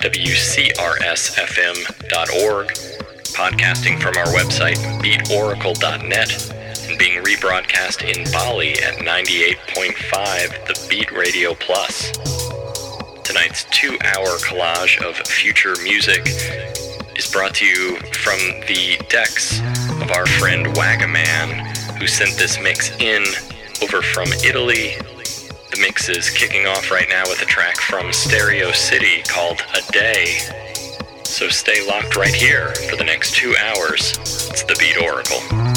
WCRSFM.org, podcasting from our website, beatoracle.net, and being rebroadcast in Bali at 98.5 The Beat Radio Plus. Tonight's two hour collage of future music is brought to you from the decks of our friend Wagga Man, who sent this mix in over from Italy. The mix is kicking off right now with a track from Stereo City called A Day. So stay locked right here for the next two hours. It's the Beat Oracle.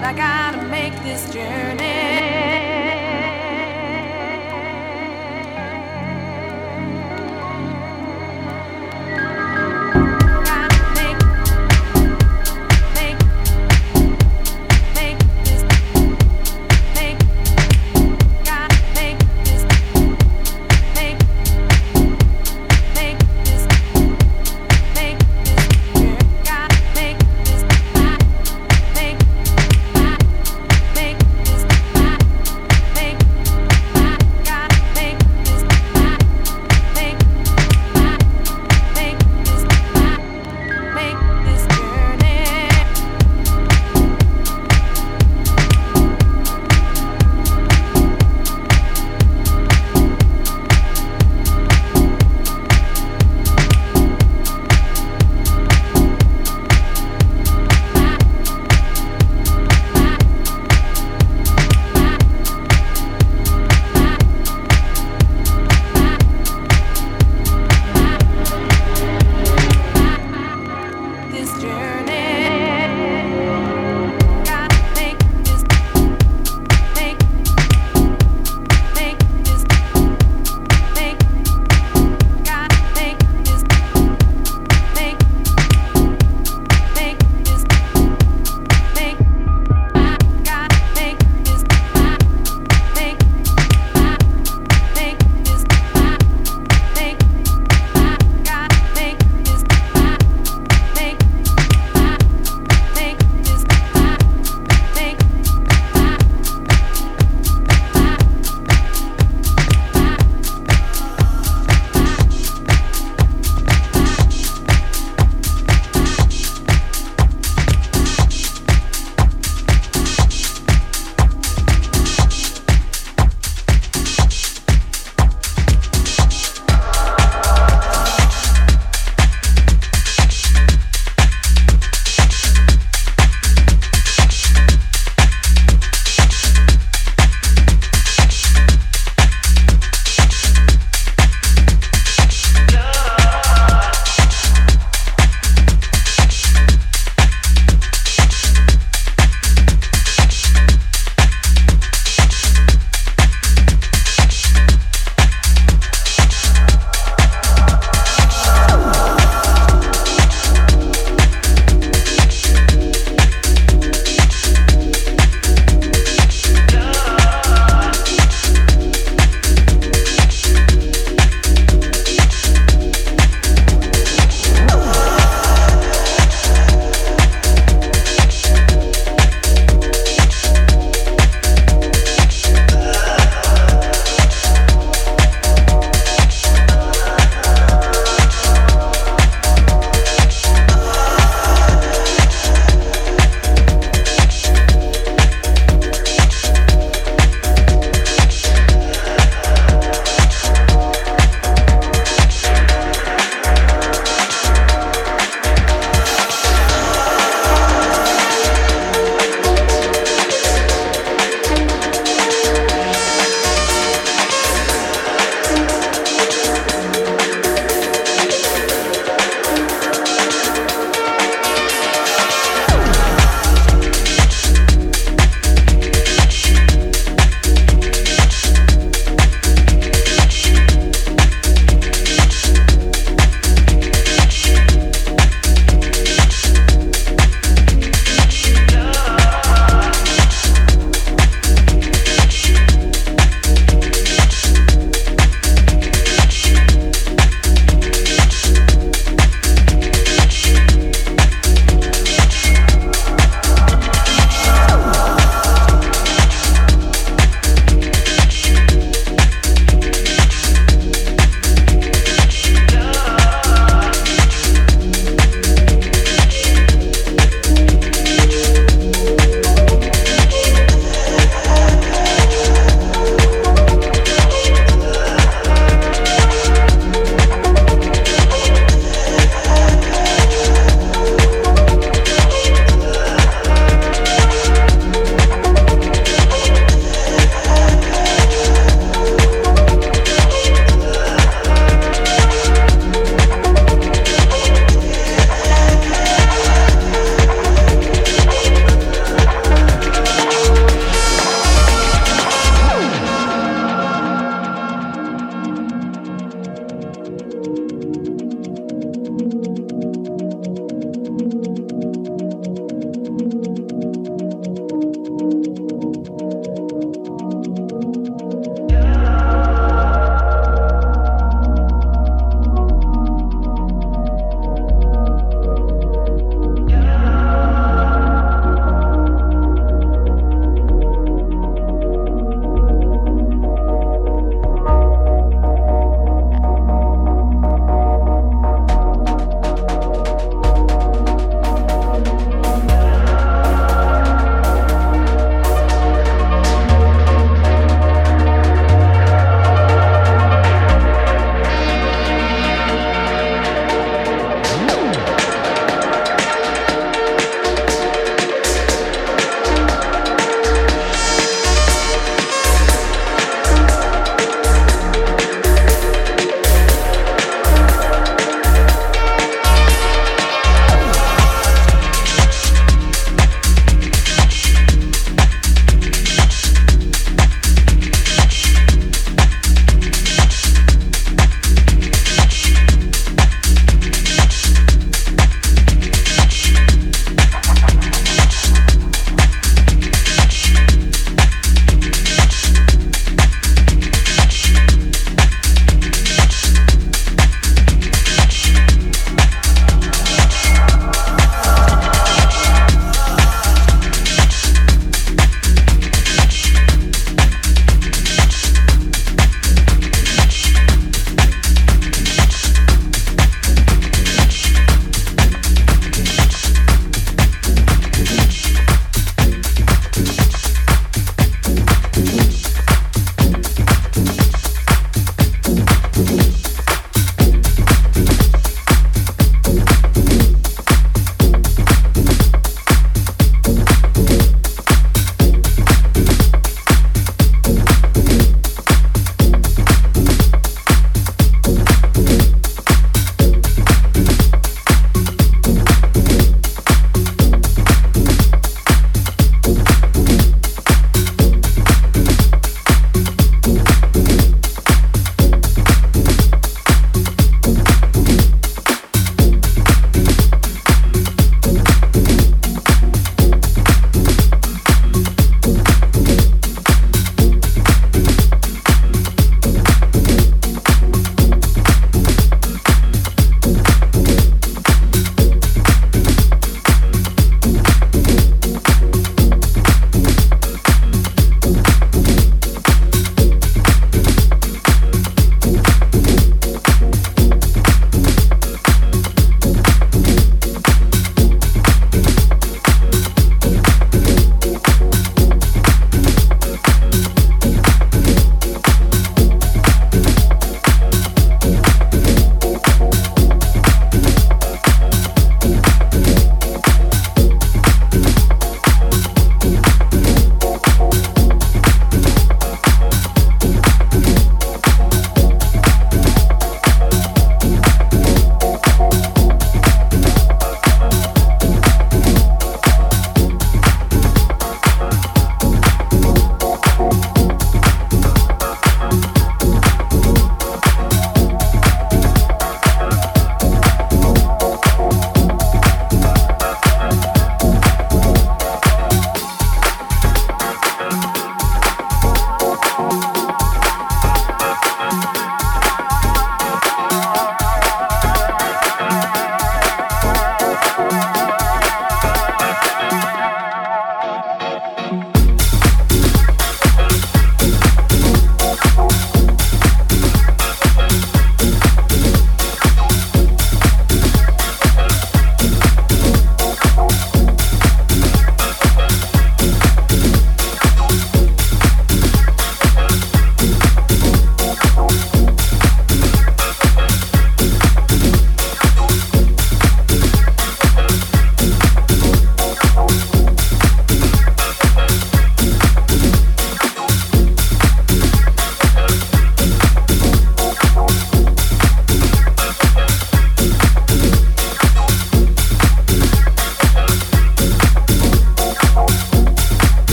but I gotta make this journey.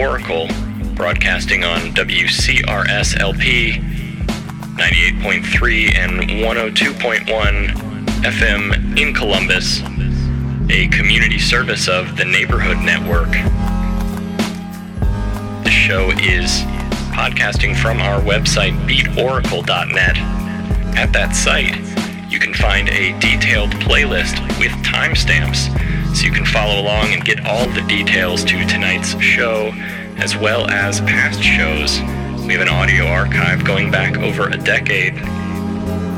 Oracle, broadcasting on WCRSLP 98.3 and 102.1 FM in Columbus, a community service of the Neighborhood Network. The show is podcasting from our website, beatoracle.net. At that site, you can find a detailed playlist with timestamps so you can follow along and get all the details to tonight's show as well as past shows. We have an audio archive going back over a decade.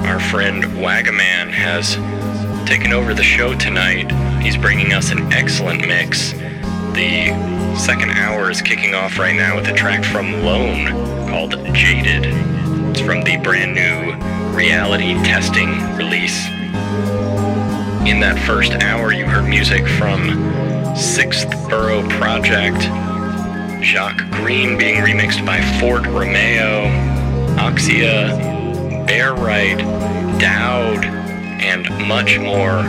Our friend Wagga Man has taken over the show tonight. He's bringing us an excellent mix. The second hour is kicking off right now with a track from Lone called Jaded. It's from the brand new reality testing release. In that first hour, you heard music from Sixth Borough Project, Jacques Greene being remixed by Fort Romeau, Oxia, Bear Right, Dauwd, and much more.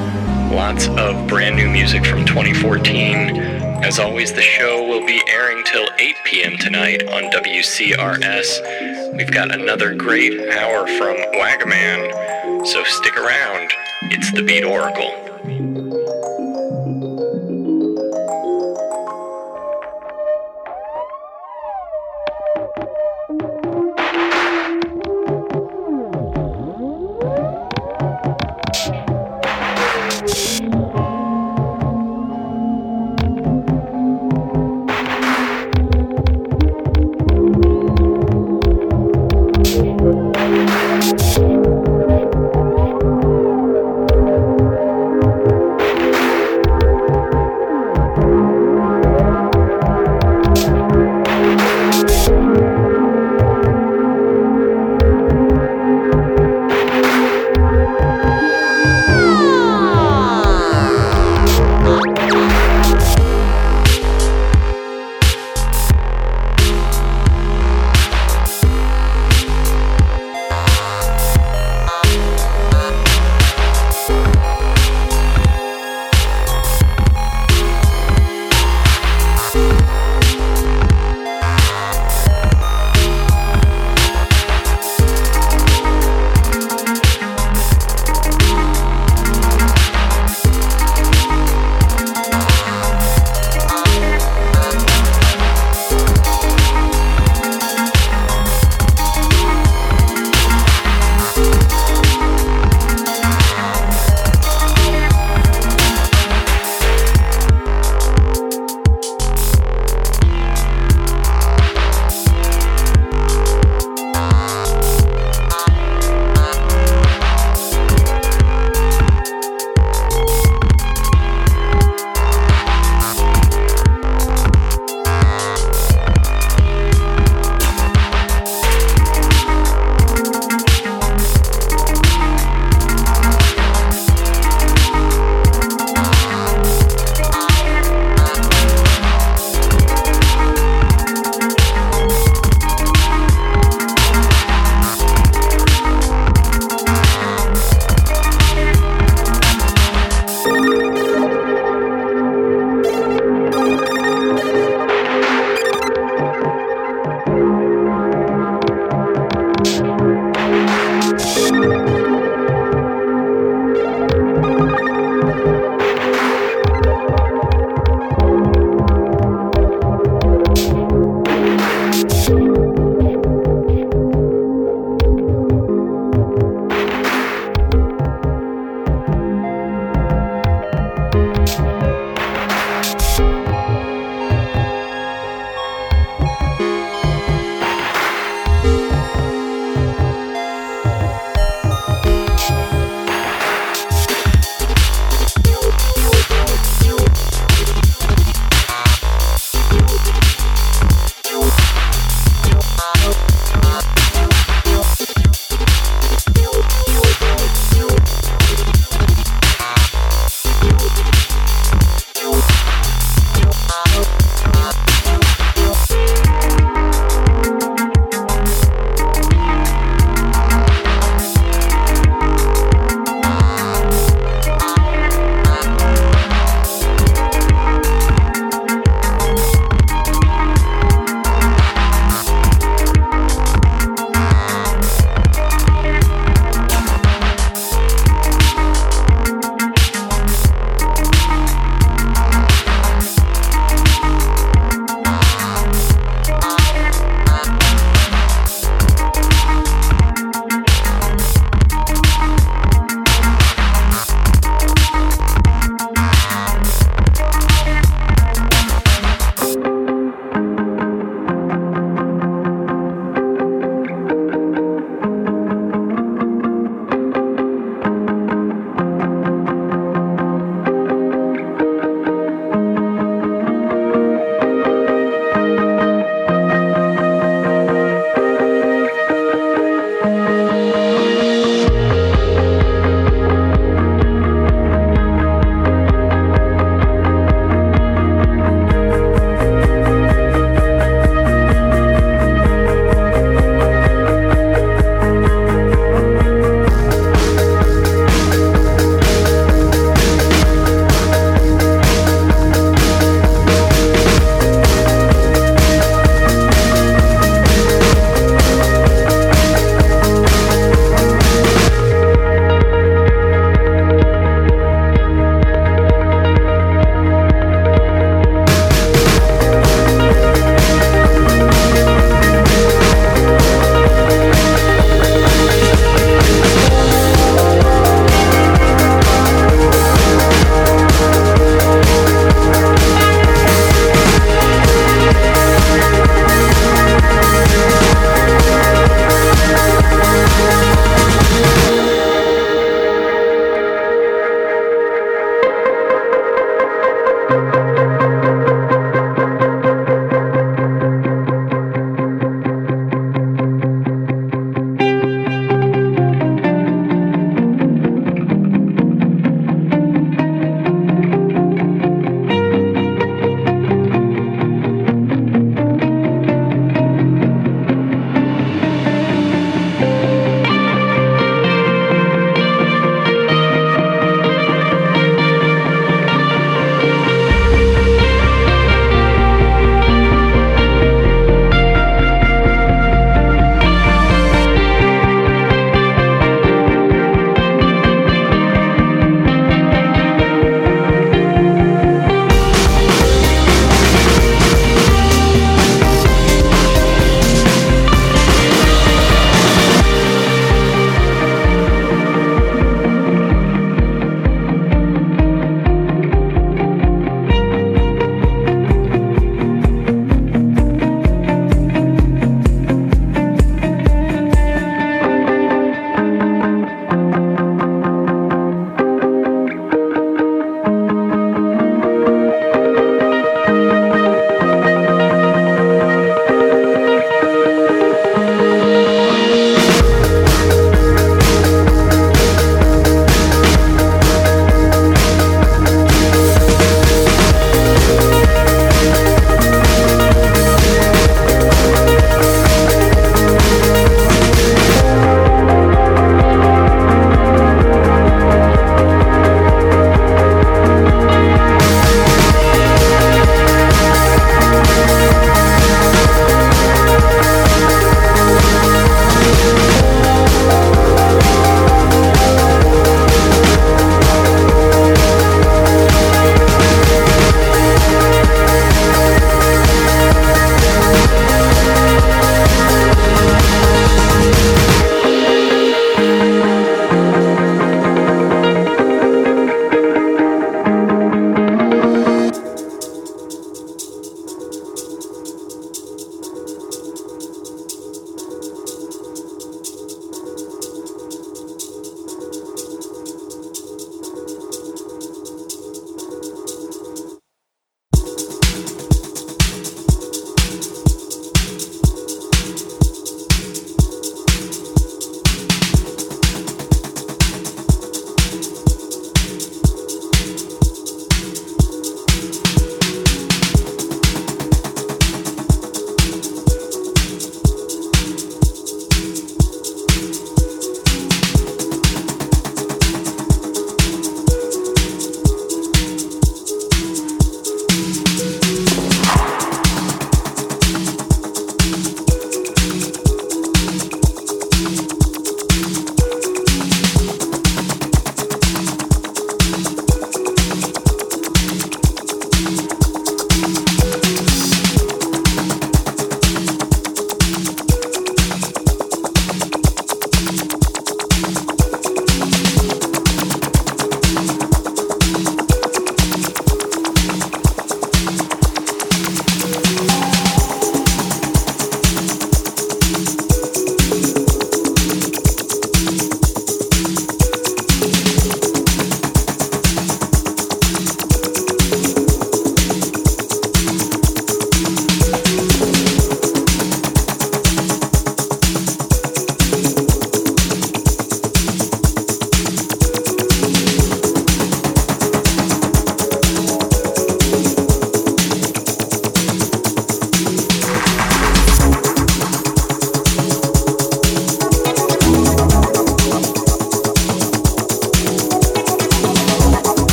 Lots of brand new music from 2014. As always, the show will be airing till 8 p.m. tonight on WCRS. We've got another great hour from Wagga Man, so stick around. It's the Beat Oracle.